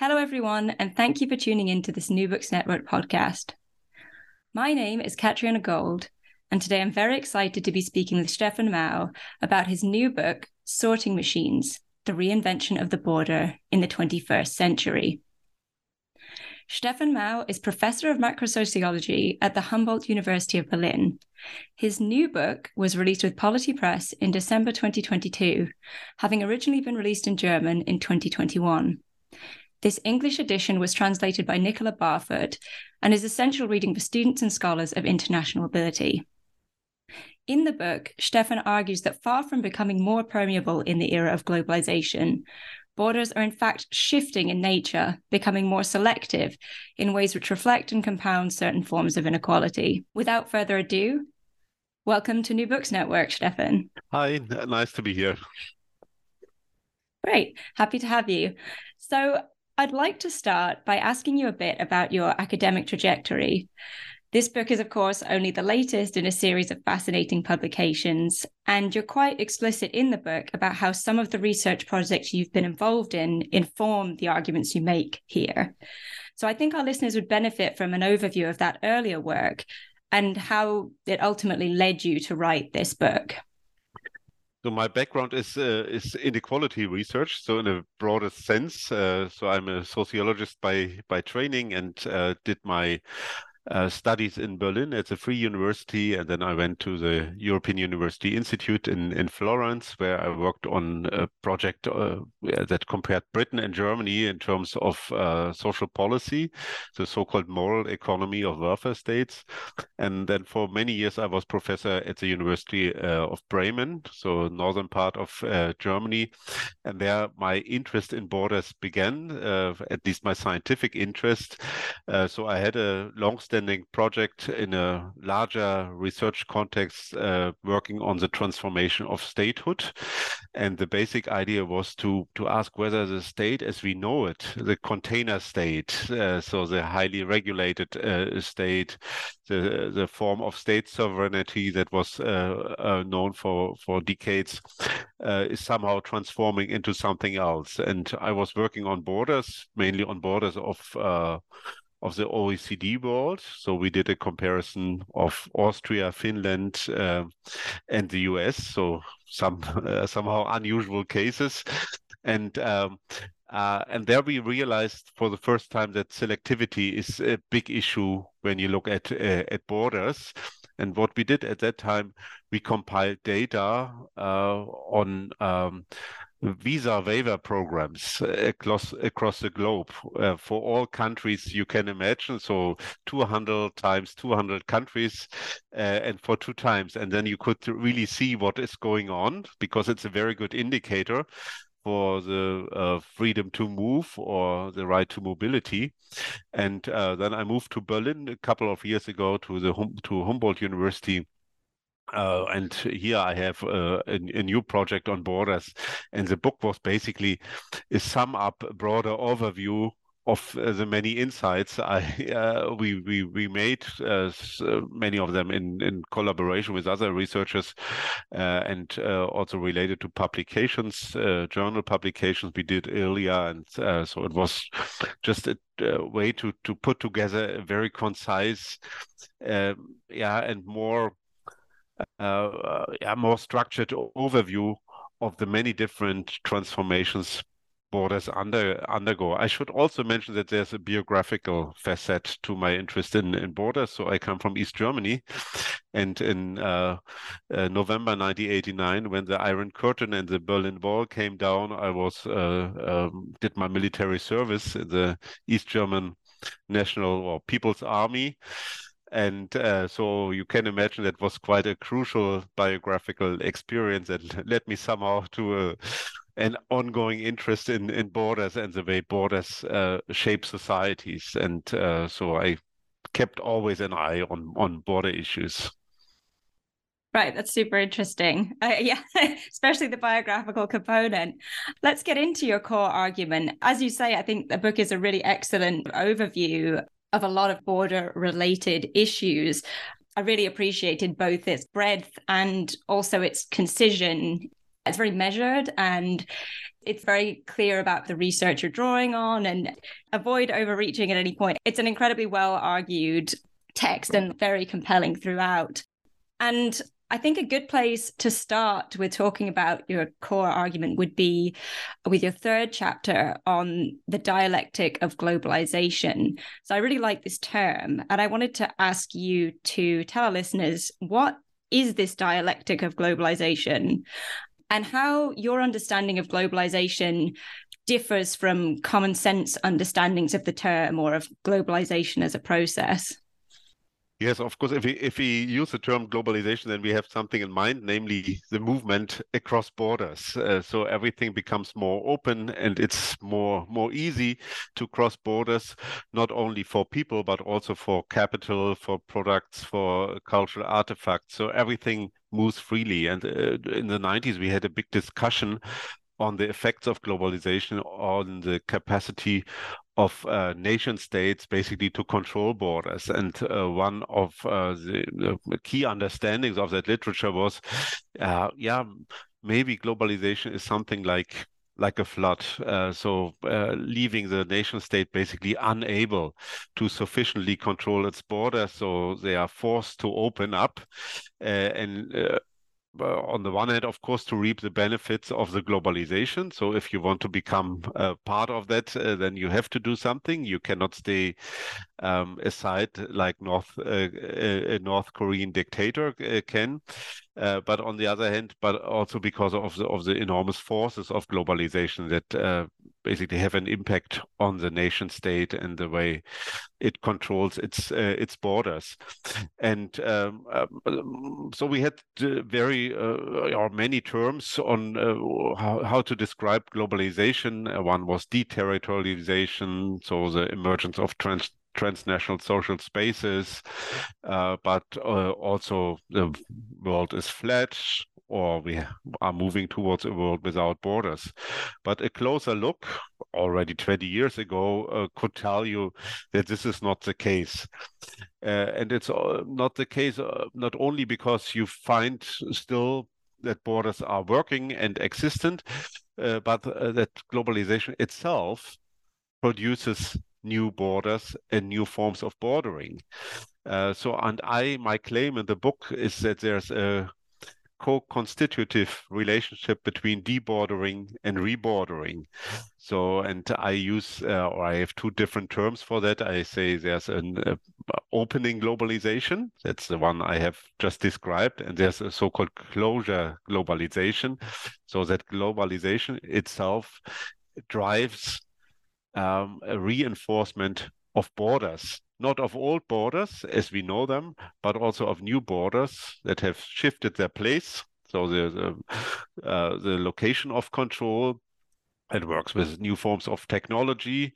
Hello, everyone, and thank you for tuning in to this New Books Network podcast. My name is Katriona Gold, and today I'm very excited to be speaking with Steffen Mau about his new book, Sorting Machines The Reinvention of the Border in the 21st Century. Steffen Mau is professor of macrosociology at the Humboldt University of Berlin. His new book was released with Polity Press in December 2022, having originally been released in German in 2021. This English edition was translated by Nicola Barfoot and is essential reading for students and scholars of international ability. In the book, Steffen argues that far from becoming more permeable in the era of globalization, borders are in fact shifting in nature, becoming more selective in ways which reflect and compound certain forms of inequality. Without further ado, welcome to New Books Network, Steffen. Hi, nice to be here. Great, happy to have you. So, I'd like to start by asking you a bit about your academic trajectory. This book is, of course, only the latest in a series of fascinating publications, and you're quite explicit in the book about how some of the research projects you've been involved in inform the arguments you make here. So I think our listeners would benefit from an overview of that earlier work and how it ultimately led you to write this book. So my background is uh, is inequality research. So in a broader sense, uh, so I'm a sociologist by by training and uh, did my uh, studies in Berlin at the Free University, and then I went to the European University Institute in, in Florence, where I worked on a project uh, that compared Britain and Germany in terms of uh, social policy, the so-called moral economy of welfare states. And then for many years, I was professor at the University uh, of Bremen, so northern part of uh, Germany, and there my interest in borders began, uh, at least my scientific interest. so I had a long long-standing project in a larger research context uh, working on the transformation of statehood. And the basic idea was to, to ask whether the state as we know it, the container state, uh, so the highly regulated uh, state, the, the form of state sovereignty that was uh, uh, known for, for decades, uh, is somehow transforming into something else. And I was working on borders, mainly on borders of of the OECD world. So we did a comparison of Austria, Finland, uh, and the US. So some uh, somehow unusual cases, and um, uh, and there we realized for the first time that selectivity is a big issue when you look at uh, at borders. And what we did at that time, we compiled data uh, on um, visa waiver programs across across the globe uh, for all countries you can imagine. So 200 times 200 countries, uh, and for two times, and then you could really see what is going on because it's a very good indicator for the uh, freedom to move or the right to mobility. And uh, then I moved to Berlin a couple of years ago to the hum- to Humboldt University uh, and here I have uh, a, a, new project on borders, and the book was basically a sum up a broader overview of uh, the many insights I uh, we we we made, uh, many of them in in collaboration with other researchers, uh, and also related to publications, journal publications we did earlier, and so it was just a, a, way to to put together a very concise, um, yeah, and more uh, yeah, more structured overview of the many different transformations borders under undergo. I should also mention that there's a biographical facet to my interest in, in borders. So I come from East Germany, and in uh, uh, November 1989, when the Iron Curtain and the Berlin Wall came down, I was uh, um, did my military service in the East German National or People's Army and uh, so you can imagine that was quite a crucial biographical experience that led me somehow to a, an ongoing interest in, in borders and the way borders uh, shape societies. And uh, so I kept always an eye on, on border issues. Right, that's super interesting. Uh, yeah, especially the biographical component. Let's get into your core argument. As you say, I think the book is a really excellent overview of a lot of border related issues. I really appreciated both its breadth and also its concision. It's very measured and it's very clear about the research you're drawing on and avoid overreaching at any point. It's an incredibly well argued text and very compelling throughout. And I think a good place to start with talking about your core argument would be with your third chapter on the dialectic of globalization. So I really like this term, and I wanted to ask you to tell our listeners what is this dialectic of globalization and how your understanding of globalization differs from common sense understandings of the term or of globalization as a process. Yes, of course. If we if we use the term globalization, then we have something in mind, namely the movement across borders. Uh, so everything becomes more open, and it's more more easy to cross borders, not only for people but also for capital, for products, for cultural artifacts. So everything moves freely. And uh, in the 90s, we had a big discussion on the effects of globalization on the capacity of uh, nation states basically to control borders. And uh, one of uh, the, the, key understandings of that literature was, uh, yeah, maybe globalization is something like like a flood. Uh, so uh, leaving the nation state basically unable to sufficiently control its borders, so they are forced to open up and uh, on the one hand, of course, to reap the benefits of the globalization. So if you want to become a part of that, uh, then you have to do something. You cannot stay um, aside like North uh, a North Korean dictator uh, can. Uh, but on the other hand, but also because of the of the enormous forces of globalization that uh, basically have an impact on the nation state and the way it controls its uh, its borders. And um, um, so we had very uh, or many terms on uh, how, how to describe globalization. One was deterritorialization, so the emergence of trans transnational social spaces, uh, but uh, also the world is flat, or we are moving towards a world without borders. But a closer look, already 20 years ago, uh, could tell you that this is not the case. Uh, and it's uh, not the case uh, not only because you find still that borders are working and existent, but that globalization itself produces new borders and new forms of bordering. so, and I, my claim in the book is that there's a co-constitutive relationship between debordering and rebordering. So, and I use, uh, or I have two different terms for that. I say there's an uh, opening globalization. That's the one I have just described. And there's a so-called closure globalization. So that globalization itself drives um, a reinforcement of borders not of old borders as we know them, but also of new borders that have shifted their place. So the the, uh, the location of control. It works with new forms of technology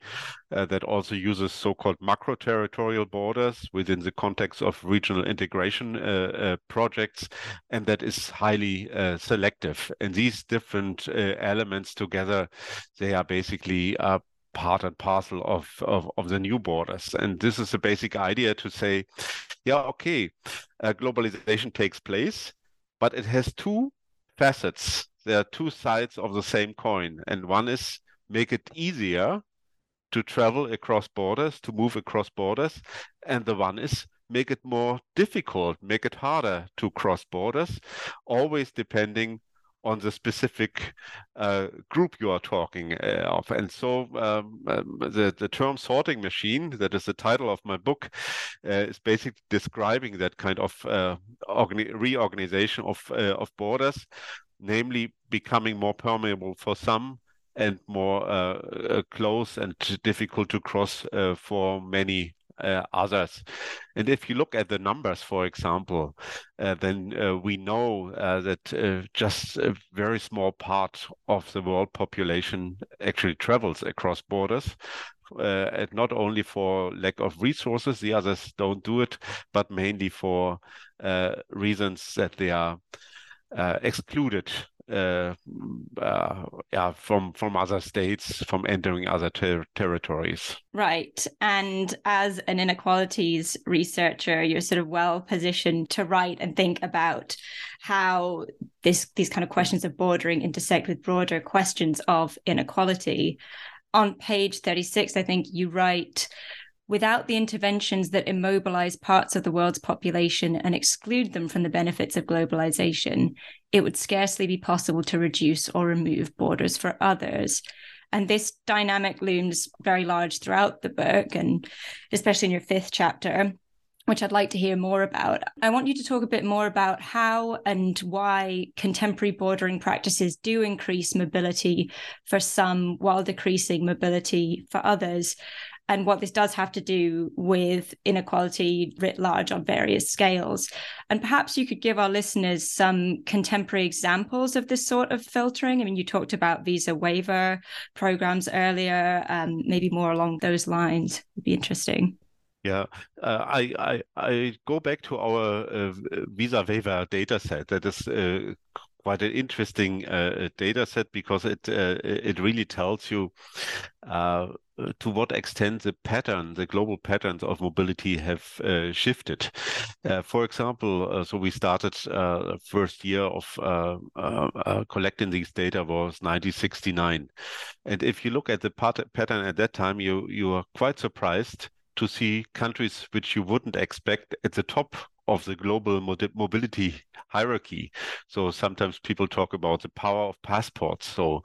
uh, that also uses so-called macro-territorial borders within the context of regional integration uh, uh projects, and that is highly uh, selective. And these different uh, elements together, they are basically part and parcel of, of, of the new borders. And this is the basic idea to say, yeah, okay, uh, globalization takes place, but it has two facets. There are two sides of the same coin. And one is make it easier to travel across borders, to move across borders. And the one is make it more difficult, make it harder to cross borders, always depending on the specific uh, group you are talking uh, of. And so um, um, the, the term sorting machine, that is the title of my book, uh, is basically describing that kind of uh, reorganization of, uh, of borders, namely becoming more permeable for some and more uh, close and difficult to cross for many uh, others. And if you look at the numbers, for example, uh, then uh, we know uh, that uh, just a very small part of the world population actually travels across borders. Uh, and not only for lack of resources, the others don't do it, but mainly for reasons that they are excluded uh, uh, yeah, from from other states, from entering other ter- territories. Right, and as an inequalities researcher, you're sort of well positioned to write and think about how this these kind of questions of bordering intersect with broader questions of inequality. On page 36, I think you write without the interventions that immobilize parts of the world's population and exclude them from the benefits of globalization, it would scarcely be possible to reduce or remove borders for others. And this dynamic looms very large throughout the book, and especially in your fifth chapter, which I'd like to hear more about. I want you to talk a bit more about how and why contemporary bordering practices do increase mobility for some while decreasing mobility for others and what this does have to do with inequality writ large on various scales. And perhaps you could give our listeners some contemporary examples of this sort of filtering. I mean, you talked about visa waiver programs earlier, um, maybe more along those lines would be interesting. Yeah, uh, I, I I go back to our uh, visa waiver data set that is uh, quite an interesting uh, data set because it uh, it really tells you uh, to what extent the pattern, the global patterns of mobility have uh, shifted. Uh, for example, uh, so we started first year of collecting these data was 1969, and if you look at the pattern at that time, you you are quite surprised to see countries which you wouldn't expect at the top of the global mobility hierarchy. So sometimes people talk about the power of passports. So,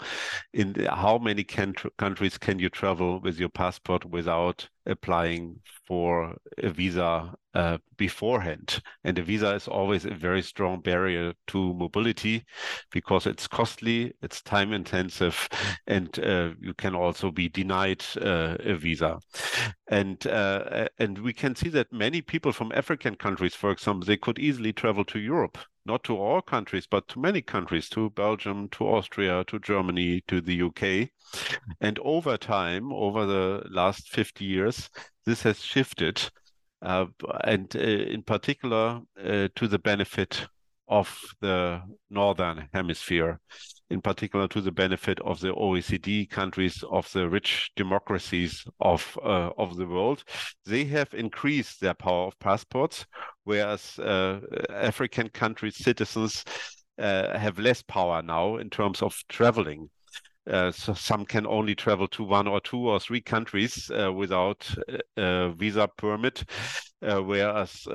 in the, how many countries can you travel with your passport without applying for a visa uh, beforehand. And a visa is always a very strong barrier to mobility because it's costly, it's time intensive, and uh, you can also be denied uh, a visa. And uh, and we can see that many people from African countries, for example, they could easily travel to Europe not to all countries, but to many countries, to Belgium, to Austria, to Germany, to the UK. And over time, over the last 50 years, this has shifted, uh, and uh, in particular uh, to the benefit of the northern hemisphere, in particular to the benefit of the OECD countries, of the rich democracies of uh, of the world. They have increased their power of passports, whereas uh, African countries' citizens uh, have less power now in terms of traveling. Uh, so some can only travel to one or two or three countries uh, without a uh, visa permit, whereas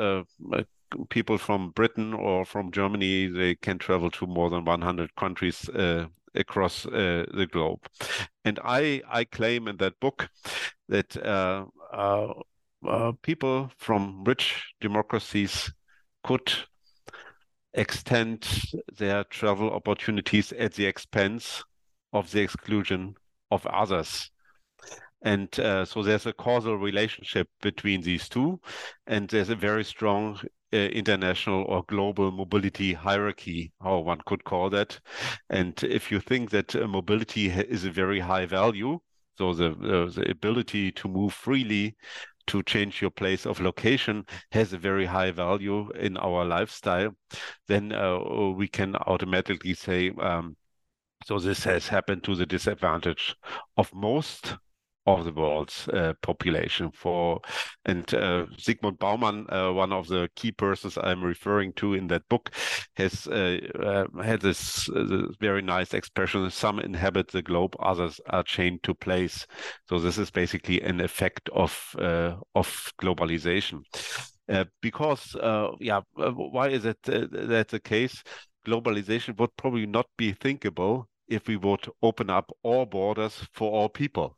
people from Britain or from Germany, they can travel to more than 100 countries across uh, the globe. And I, I claim in that book that uh, uh people from rich democracies could extend their travel opportunities at the expense of the exclusion of others. And uh, so there's a causal relationship between these two, and there's a very strong uh, international or global mobility hierarchy, how one could call that. And if you think that uh, mobility is a very high value, so the, uh, the ability to move freely to change your place of location has a very high value in our lifestyle, then uh, we can automatically say, um, so this has happened to the disadvantage of most of the world's uh, population for and uh, Zygmunt Bauman uh, one of the key persons I'm referring to in that book has uh, uh, had this, uh, this, very nice expression some inhabit the globe others are chained to place. So this is basically an effect of of globalization. Because yeah why is it that the case? Globalization would probably not be thinkable if we would open up all borders for all people.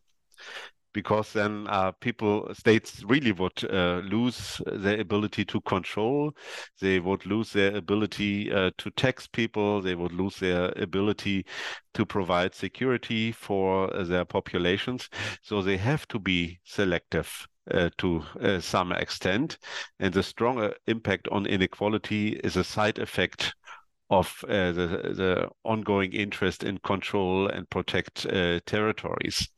Because then uh, people states really would uh, lose their ability to control. They would lose their ability uh, to tax people. They would lose their ability to provide security for their populations. So they have to be selective uh, to uh, some extent. And the stronger impact on inequality is a side effect of uh, the, the ongoing interest in control and protect uh, territories.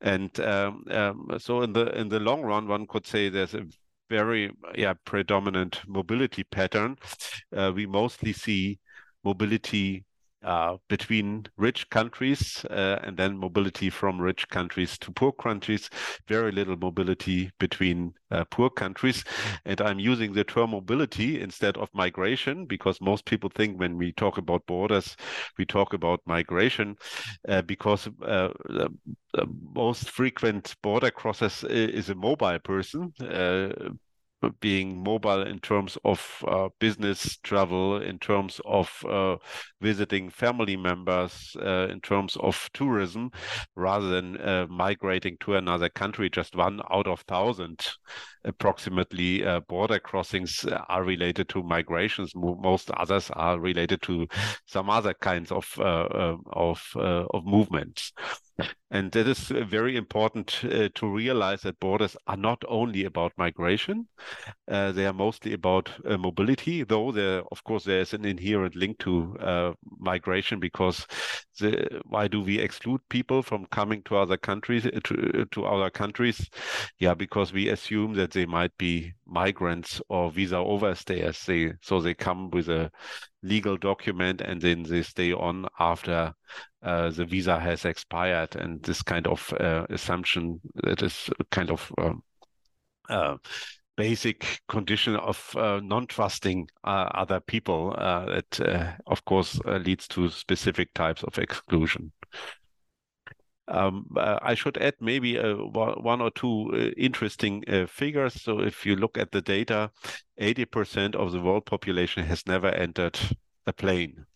And um, um, so, in the in the long run, one could say there's a very yeah predominant mobility pattern. Uh, we mostly see mobility uh, between rich countries uh, and then mobility from rich countries to poor countries, very little mobility between uh, poor countries. And I'm using the term mobility instead of migration because most people think when we talk about borders, we talk about migration uh, because uh, the, most frequent border crosses is a mobile person being mobile in terms of uh, business travel, in terms of uh, visiting family members, uh, in terms of tourism, rather than uh, migrating to another country. Just one out of thousand, approximately, uh, border crossings are related to migrations. Most others are related to some other kinds of uh, of of movements. And that is uh, very important uh, to realize that borders are not only about migration, uh, they are mostly about uh, mobility, though there, of course, there's an inherent link to uh, migration because the, why do we exclude people from coming to other countries, uh, to, to other countries? Yeah, because we assume that they might be migrants or visa overstayers. They, so they come with a legal document and then they stay on after uh, the visa has expired. And this kind of uh, assumption that is kind of um, uh, basic condition of uh, non-trusting uh, other people that, uh, of course, leads to specific types of exclusion. Um, uh, I should add maybe uh, one or two uh, interesting figures. So if you look at the data, 80% of the world population has never entered a plane.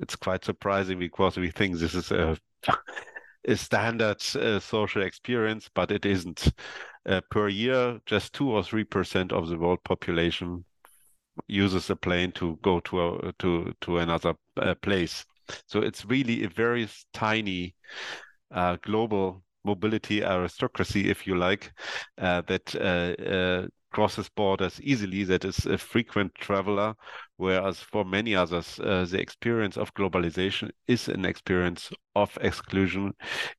It's quite surprising because we think this is a, a standard social experience, but it isn't. per year, just two or three percent of the world population uses a plane to go to a, to to another uh, place. So it's really a very tiny uh, global mobility aristocracy, if you like, uh, that uh, uh, crosses borders easily, that is a frequent traveler, whereas for many others, uh, the experience of globalization is an experience of exclusion,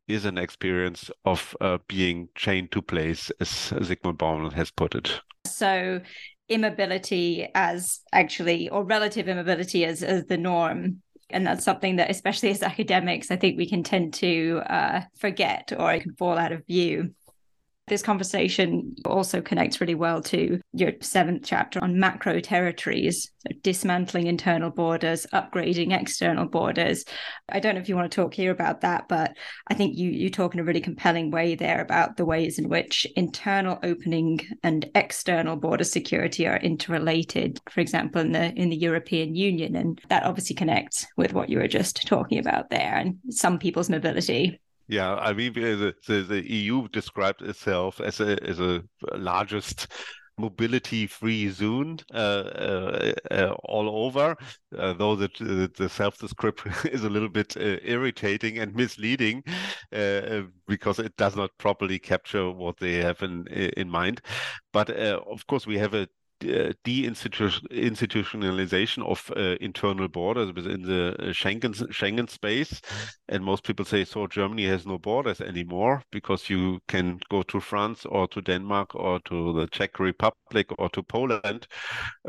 is an experience of uh, being chained to place, as Zygmunt Bauman has put it. So, immobility as actually, or relative immobility as, as the norm and that's something that especially as academics i think we can tend to uh, forget or it can fall out of view this conversation also connects really well to your seventh chapter on macro territories, so dismantling internal borders, upgrading external borders. I don't know if you want to talk here about that, but I think you you talk in a really compelling way there about the ways in which internal opening and external border security are interrelated. For example, in the in the European Union, and that obviously connects with what you were just talking about there, and some people's mobility. Yeah, I mean the, the, the EU described itself as a as a largest mobility free zone uh, uh, uh, all over, uh, though the, the self description is a little bit uh, irritating and misleading uh, because it does not properly capture what they have in in mind. But of course, we have a uh, deinstitutionalization of uh, internal borders within the uh, Schengen Schengen space, and most people say so. Germany has no borders anymore because you can go to France or to Denmark or to the Czech Republic or to Poland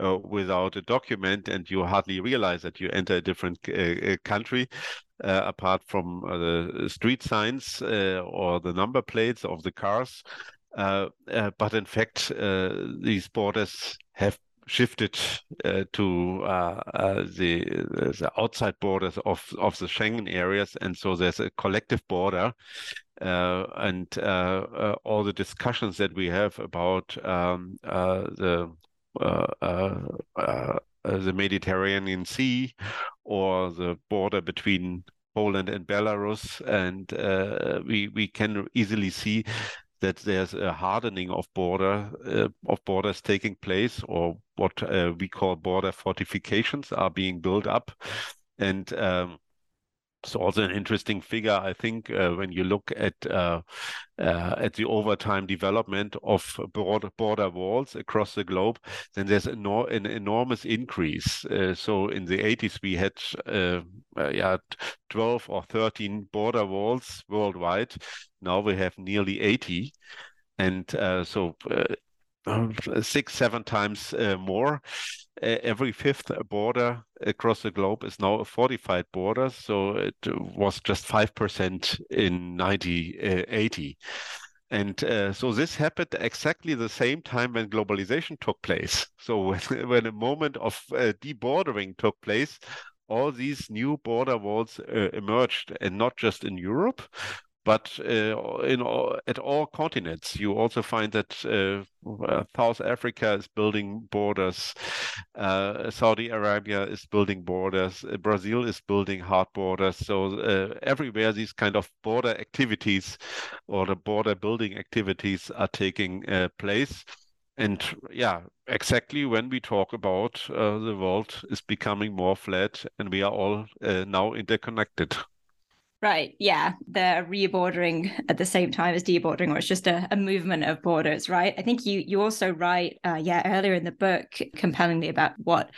uh, without a document, and you hardly realize that you enter a different uh, country. Uh, apart from the street signs or the number plates of the cars, uh, uh, but in fact, uh, these borders have shifted uh, to uh, uh, the, the outside borders of, of the Schengen areas, and so there's a collective border. and all the discussions that we have about um, the uh, the Mediterranean Sea or the border between Poland and Belarus, and uh, we we can easily see that there's a hardening of border uh, of borders taking place, or what uh, we call border fortifications are being built up, and um, it's also an interesting figure, I think, uh, when you look at uh, uh, at the overtime development of border, border walls across the globe. Then there's an, enormous increase. Uh, so in the 80s, we had uh, uh, yeah 12 or 13 border walls worldwide. Now we have nearly 80, and so six, seven times more. Uh, every fifth border across the globe is now a fortified border. So it was just 5% in 1980. And uh, so this happened exactly the same time when globalization took place. So when, when a moment of uh, debordering took place, all these new border walls uh, emerged, and not just in Europe, but uh, in all, at all continents, you also find that uh, South Africa is building borders, uh, Saudi Arabia is building borders, uh, Brazil is building hard borders. So uh, everywhere, these kind of border activities or the border building activities are taking uh, place. And yeah, exactly when we talk about the world is becoming more flat and we are all now interconnected. Right. Yeah. They're rebordering at the same time as debordering, or it's just a, a movement of borders, right? I think you you also write, uh, yeah, earlier in the book, compellingly about what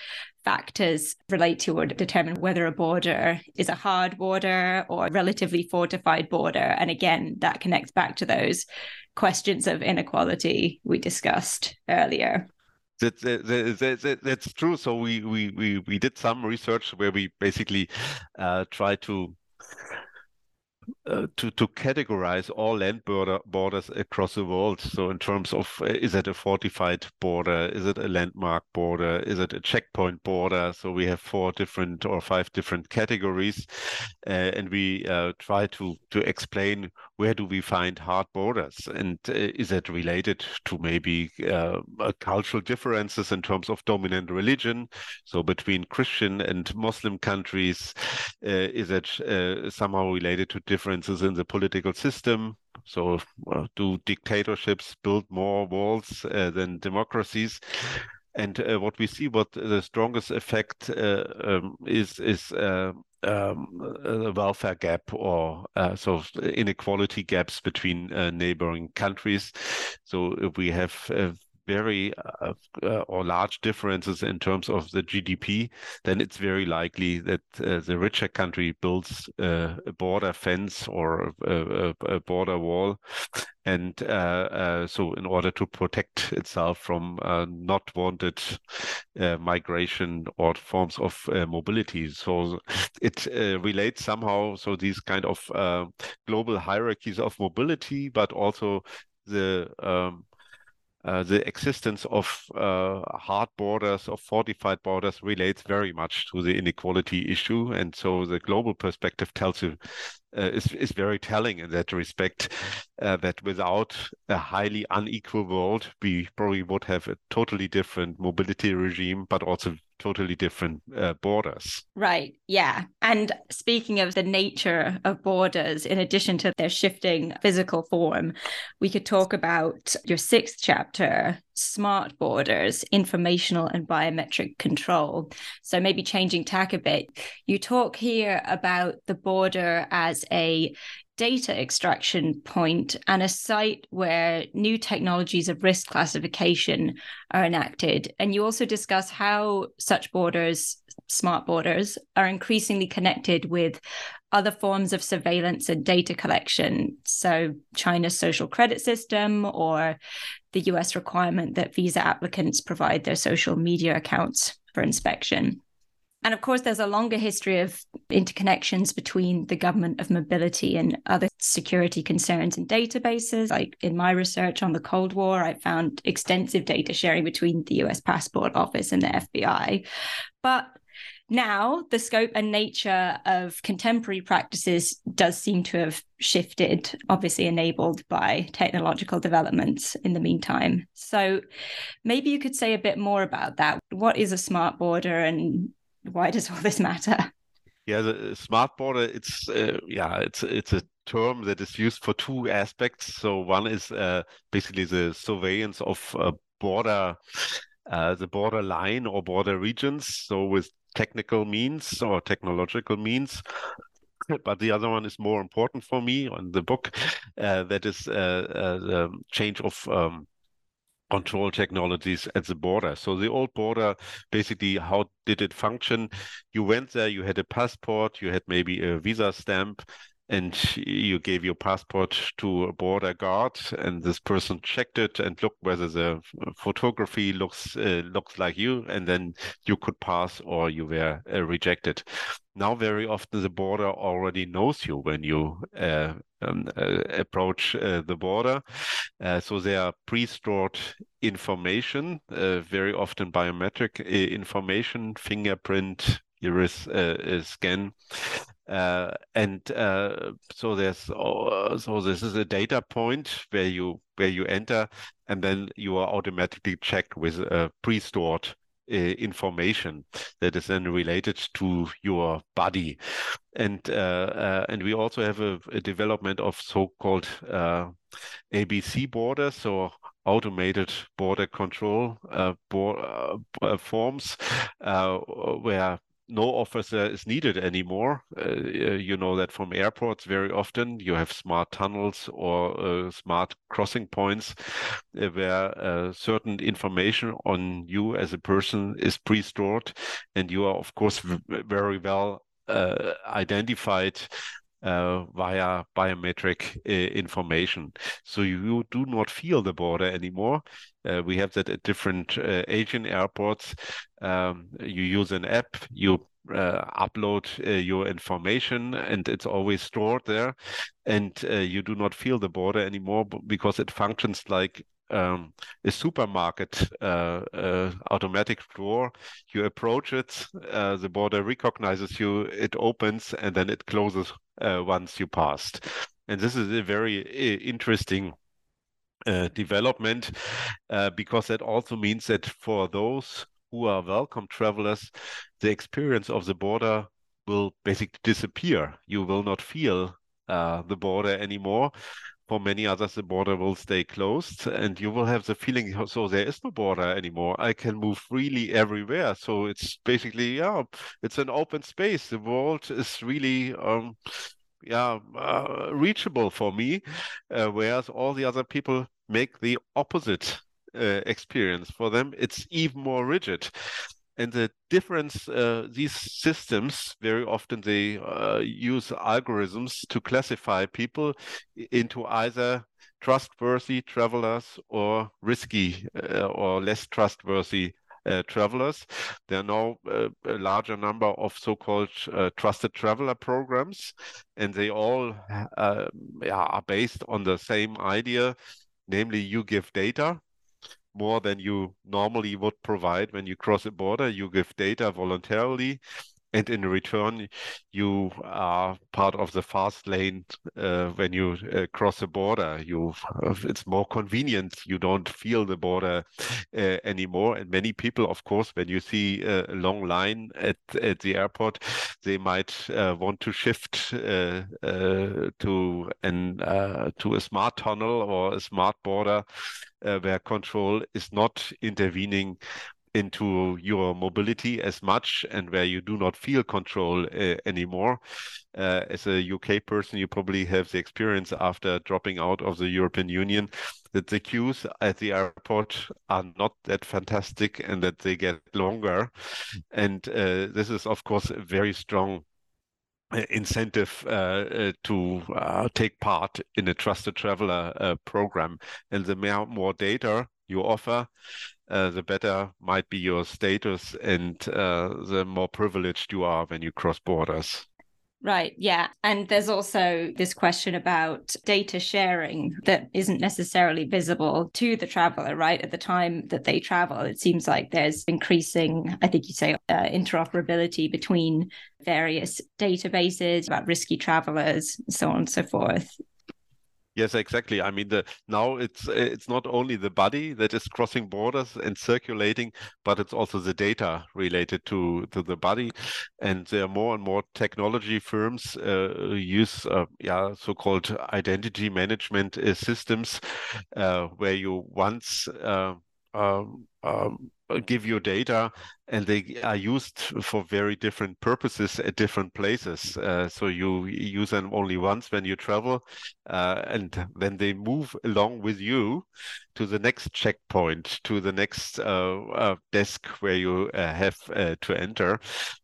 factors relate to or determine whether a border is a hard border or a relatively fortified border. And again, that connects back to those questions of inequality we discussed earlier. That, that, that, that, that's true. So we, we we we did some research where we basically uh, try to uh, to to categorize all land border borders across the world. So in terms of uh, is it a fortified border? Is it a landmark border? Is it a checkpoint border? So we have four different or five different categories, uh, and we uh, try to to explain where do we find hard borders, and uh, is it related to maybe uh, cultural differences in terms of dominant religion? So between Christian and Muslim countries, is it somehow related to differences in the political system. So, uh, do dictatorships build more walls uh, than democracies? And uh, what we see, what the strongest effect uh, um, is, is uh, um, a welfare gap or uh, so inequality gaps between neighboring countries. So we have very uh, uh, or large differences in terms of the GDP, then it's very likely that uh, the richer country builds uh, a border fence or a, a border wall. And uh, uh, so, in order to protect itself from not wanted migration or forms of mobility, so it relates somehow. So these kind of global hierarchies of mobility, but also the um, uh, the existence of uh, hard borders, of fortified borders, relates very much to the inequality issue. And so the global perspective tells you uh, is is very telling in that respect. Uh, that without a highly unequal world, we probably would have a totally different mobility regime, but also totally different uh, borders. Right. Yeah. And speaking of the nature of borders, in addition to their shifting physical form, we could talk about your sixth chapter smart borders, informational and biometric control. So maybe changing tack a bit, you talk here about the border as a data extraction point and a site where new technologies of risk classification are enacted. And you also discuss how such borders, smart borders, are increasingly connected with other forms of surveillance and data collection. So, China's social credit system or the US requirement that visa applicants provide their social media accounts for inspection. And of course, there's a longer history of interconnections between the government of mobility and other security concerns and databases. Like in my research on the Cold War, I found extensive data sharing between the US Passport Office and the FBI. But now the scope and nature of contemporary practices does seem to have shifted, obviously enabled by technological developments in the meantime. So maybe you could say a bit more about that. What is a smart border and why does all this matter? Yeah, the smart border. It's uh, yeah, it's it's a term that is used for two aspects. So one is uh, basically the surveillance of uh, border, uh, the border line or border regions. So with technical means or technological means. But the other one is more important for me on the book. Uh, that is uh, uh, the change of um, control technologies at the border. So the old border, basically, how did it function? You went there, you had a passport, you had maybe a visa stamp, and you gave your passport to a border guard and this person checked it and looked whether the photography looks uh, looks like you and then you could pass or you were uh, rejected. Now very often the border already knows you when you uh, um, uh, approach uh, the border. Uh, so there are pre-stored information very often biometric information fingerprint iris scan uh, and uh, so there's uh, so this is a data point where you where you enter, and then you are automatically checked with pre-stored uh, information that is then related to your body, and uh, and we also have a, a development of so-called ABC borders, so automated border control forms where no officer is needed anymore. Uh, you know that from airports very often you have smart tunnels or uh, smart crossing points uh, where uh, certain information on you as a person is pre-stored and you are of course very well uh, identified uh, via biometric uh, information. So you do not feel the border anymore. Uh, we have that at different uh, Asian airports. Um, you use an app, you uh, upload uh, your information and it's always stored there and uh, you do not feel the border anymore because it functions like um, a supermarket uh, uh, automatic door. You approach it, uh, the border recognizes you, it opens, and then it closes once you passed. And this is a very interesting uh, development uh, because that also means that for those who are welcome travelers, the experience of the border will basically disappear. You will not feel uh, the border anymore. For many others, the border will stay closed, and you will have the feeling so there is no border anymore. I can move freely everywhere. So it's basically, yeah, it's an open space. The world is really um, yeah uh, reachable for me uh, whereas all the other people make the opposite uh, experience for them it's even more rigid and the difference uh, these systems very often they uh, use algorithms to classify people into either trustworthy travelers or risky uh, or less trustworthy uh, travelers. There are now uh, a larger number of so-called uh, trusted traveler programs, and they all uh, are based on the same idea, namely you give data more than you normally would provide when you cross a border. You give data voluntarily, and in return you are part of the fast lane uh, when you uh, cross a border. You it's more convenient. You don't feel the border uh, anymore. And many people of course when you see a long line at at the airport they might uh, want to shift uh, uh, to an to a smart tunnel or a smart border where control is not intervening into your mobility as much and where you do not feel control uh, anymore. Uh, as a UK person, you probably have the experience after dropping out of the European Union that the queues at the airport are not that fantastic and that they get longer. And uh, this is, of course, a very strong uh, incentive uh, uh, to uh, take part in a trusted traveler uh, program. And the more, more data you offer, uh, the better might be your status and uh, the more privileged you are when you cross borders. Right. Yeah. And there's also this question about data sharing that isn't necessarily visible to the traveler, right? At the time that they travel, it seems like there's increasing, I think you say, uh, interoperability between various databases about risky travelers, so on and so forth. Yes, exactly. I mean, the now it's it's not only the body that is crossing borders and circulating, but it's also the data related to to the body, and there are more and more technology firms uh, use uh, yeah so-called identity management uh, systems, uh, where you once uh, um, um, give your data and they are used for very different purposes at different places. Uh, so you use them only once when you travel, uh, and then they move along with you to the next checkpoint, to the next uh, uh desk where you uh, have uh, to enter.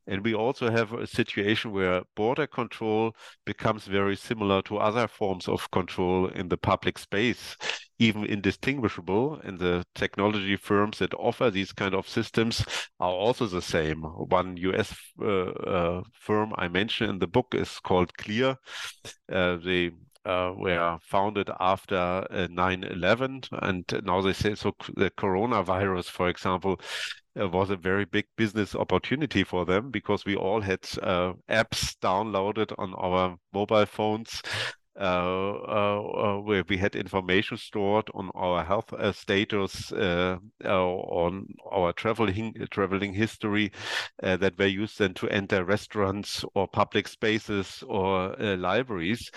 And we also have a situation where border control becomes very similar to other forms of control in the public space, even indistinguishable. And the technology firms that offer these kind of systems are also the same. One US uh, uh, firm I mentioned in the book is called Clear. Uh, they uh, were founded after uh, 9-11 and now they say so the coronavirus for example uh, was a very big business opportunity for them because we all had apps downloaded on our mobile phones where we had information stored on our health status, on our traveling traveling history, that were used then to enter restaurants or public spaces or libraries.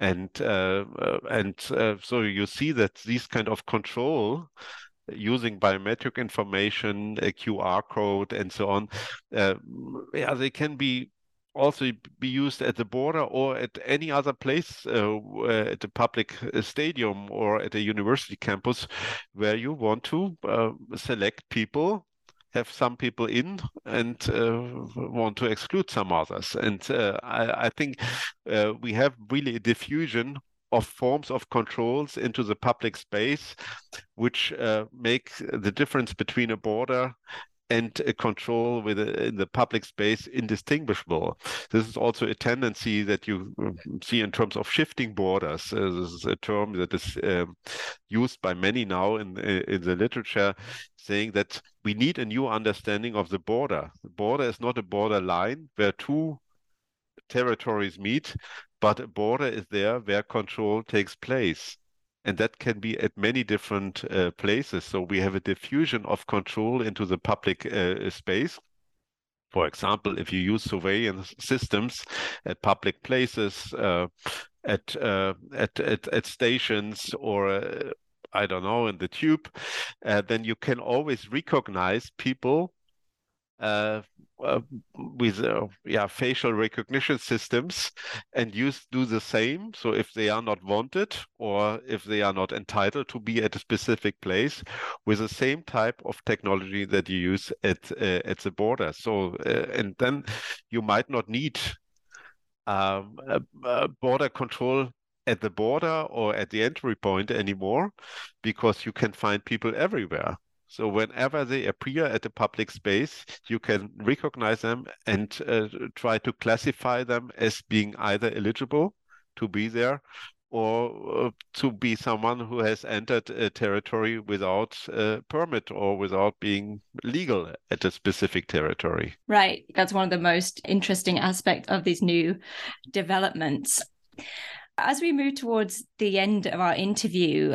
And uh, and uh, so you see that these kind of control using biometric information a qr code and so on uh, yeah they can be also be used at the border or at any other place uh, at a public uh, stadium or at a university campus where you want to uh, select people have some people in and uh, want to exclude some others. And uh, I, I, think uh, we have really a diffusion of forms of controls into the public space which make the difference between a border and control within the public space indistinguishable. This is also a tendency that you um, see in terms of shifting borders. Uh, this is a term that is um, used by many now in in the literature, saying that we need a new understanding of the border. The border is not a border line where two territories meet, but a border is there where control takes place and that can be at many different uh, places. So we have a diffusion of control into the public uh, space. For example, if you use surveillance systems at public places, uh, at, uh, at, at at stations, or uh, I don't know, in the tube, uh, then you can always recognize people uh, uh, with uh, yeah facial recognition systems and use do the same. So if they are not wanted or if they are not entitled to be at a specific place with the same type of technology that you use at uh, at the border. So uh, and then you might not need um, border control at the border or at the entry point anymore because you can find people everywhere so whenever they appear at a public space, you can recognize them and uh, try to classify them as being either eligible to be there or uh, to be someone who has entered a territory without a permit or without being legal at a specific territory. Right. That's one of the most interesting aspects of these new developments. As we move towards the end of our interview,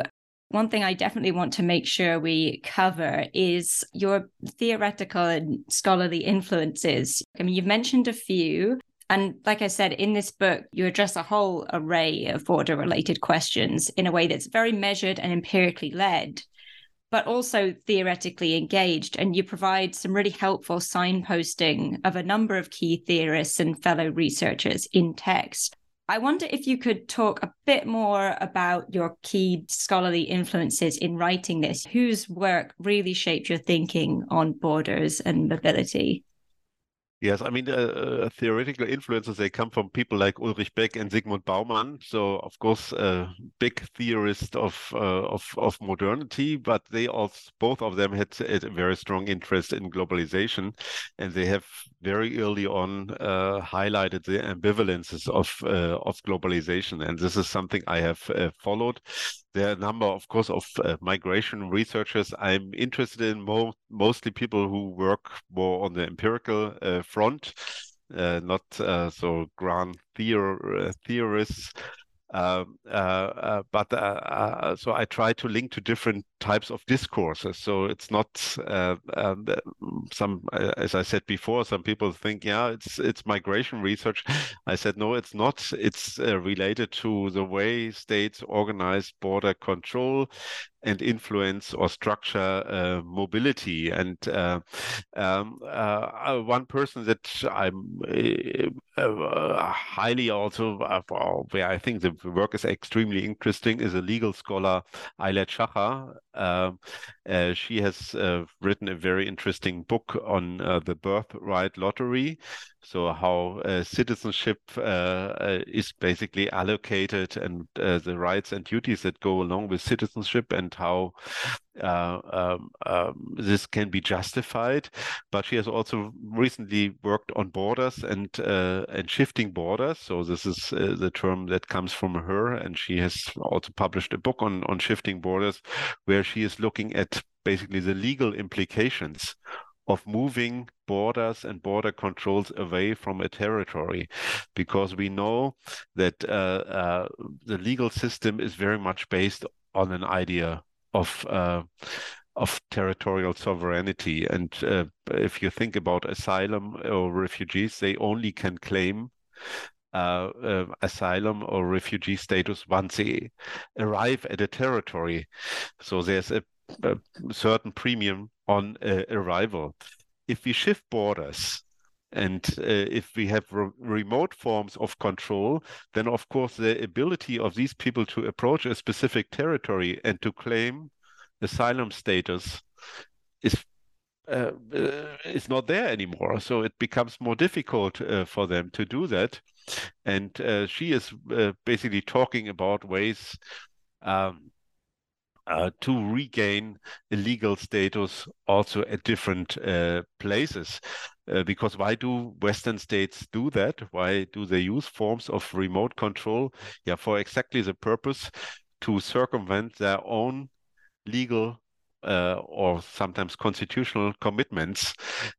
one thing I definitely want to make sure we cover is your theoretical and scholarly influences. I mean, you've mentioned a few. And like I said, in this book, you address a whole array of border related questions in a way that's very measured and empirically led, but also theoretically engaged. And you provide some really helpful signposting of a number of key theorists and fellow researchers in text. I wonder if you could talk a bit more about your key scholarly influences in writing this. Whose work really shaped your thinking on borders and mobility? Yes, I mean, uh, uh, theoretical influences, they come from people like Ulrich Beck and Zygmunt Bauman. So, of course, uh, big theorists of, uh, of, of modernity, but they also, both of them had, had, a very strong interest in globalization. And they have very early on uh, highlighted the ambivalences of, uh, of globalization. And this is something I have followed. There are a number, of course, of migration researchers. I'm interested in mo mostly people who work more on the empirical front, uh, not uh, so grand theor- uh, theorists. Um, uh, uh, but uh, so I try to link to different types of discourses. So it's not um, some, as I said before, some people think, yeah, it's it's migration research. I said no, it's not. It's related to the way states organize border control and influence or structure uh, mobility. And uh, um, uh, one person that I'm highly also, where I think the work is extremely interesting, is a legal scholar, Ayelet Shachar. Um, uh, she has uh, written a very interesting book on uh, the birthright lottery. So how citizenship is basically allocated and the rights and duties that go along with citizenship and how uh, um, um, this can be justified. But she has also recently worked on borders and uh, and shifting borders. So this is uh, the term that comes from her, and she has also published a book on on shifting borders, where she is looking at basically the legal implications of moving borders and border controls away from a territory because we know that uh, uh, the legal system is very much based on an idea of uh, of territorial sovereignty. And uh, if you think about asylum or refugees, they only can claim uh, uh, asylum or refugee status once they arrive at a territory. So there's a, a certain premium on uh, arrival. If we shift borders, and uh, if we have re remote forms of control, then of course the ability of these people to approach a specific territory and to claim asylum status is uh, uh, is not there anymore. So it becomes more difficult uh, for them to do that. And uh, she is uh, basically talking about ways um, uh, to regain legal status also at different places. because why do Western states do that? Why do they use forms of remote control? Yeah, for exactly the purpose to circumvent their own legal uh, or sometimes constitutional commitments.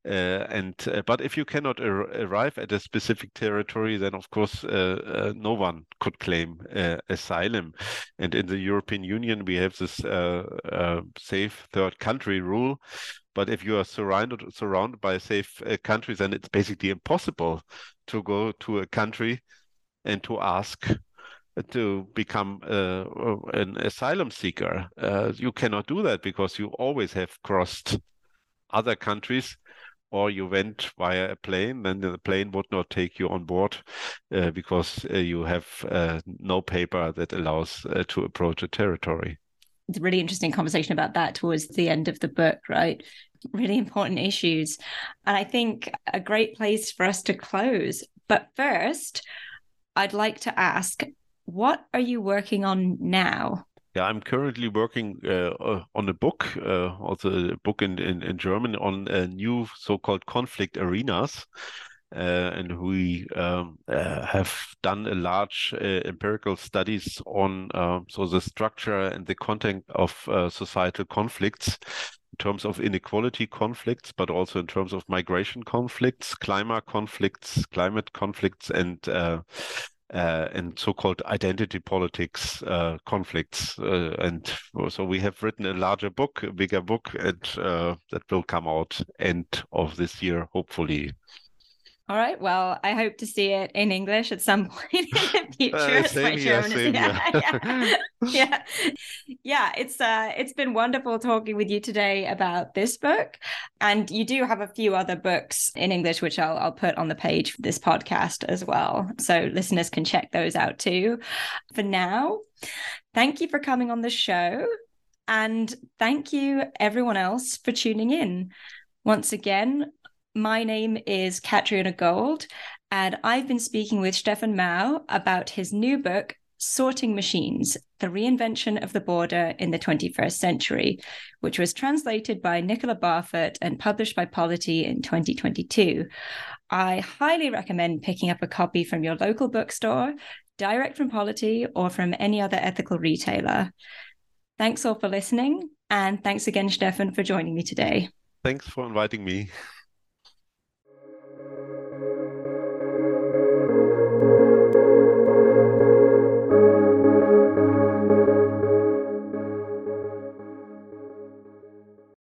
Uh, and uh, but if you cannot ar arrive at a specific territory, then of course uh, uh, no one could claim uh, asylum. And in the European Union, we have this safe third country rule. But if you are surrounded surrounded by safe countries, then it's basically impossible to go to a country and to ask to become uh, an asylum seeker. Uh, you cannot do that because you always have crossed other countries or you went via a plane, then the plane would not take you on board uh, because uh, you have uh, no paper that allows uh, to approach a territory. It's a really interesting conversation about that towards the end of the book, right? Really important issues. And I think a great place for us to close. But first, I'd like to ask what are you working on now? Yeah, I'm currently working uh, uh, on a book, uh, also a book in, in, in German on a new so-called conflict arenas. Uh, and we um, uh, have done a large uh, empirical studies on so the structure and the content of societal conflicts in terms of inequality conflicts, but also in terms of migration conflicts, climate conflicts, climate conflicts, and uh, and so-called identity politics uh, conflicts. Uh, and so we have written a larger book, a bigger book, and uh, that will come out end of this year, hopefully. All right. Well, I hope to see it in English at some point in the future. Uh, same here, same yeah, yeah, yeah, yeah. It's uh, it's been wonderful talking with you today about this book, and you do have a few other books in English, which I'll I'll put on the page for this podcast as well, so listeners can check those out too. For now, thank you for coming on the show, and thank you everyone else for tuning in. Once again, My name is Katriona Gold, and I've been speaking with Steffen Mau about his new book, Sorting Machines The Reinvention of the Border in the 21st Century, which was translated by Nicola Barfoot and published by Polity in 2022. I highly recommend picking up a copy from your local bookstore, direct from Polity, or from any other ethical retailer. Thanks all for listening. And thanks again, Steffen, for joining me today. Thanks for inviting me.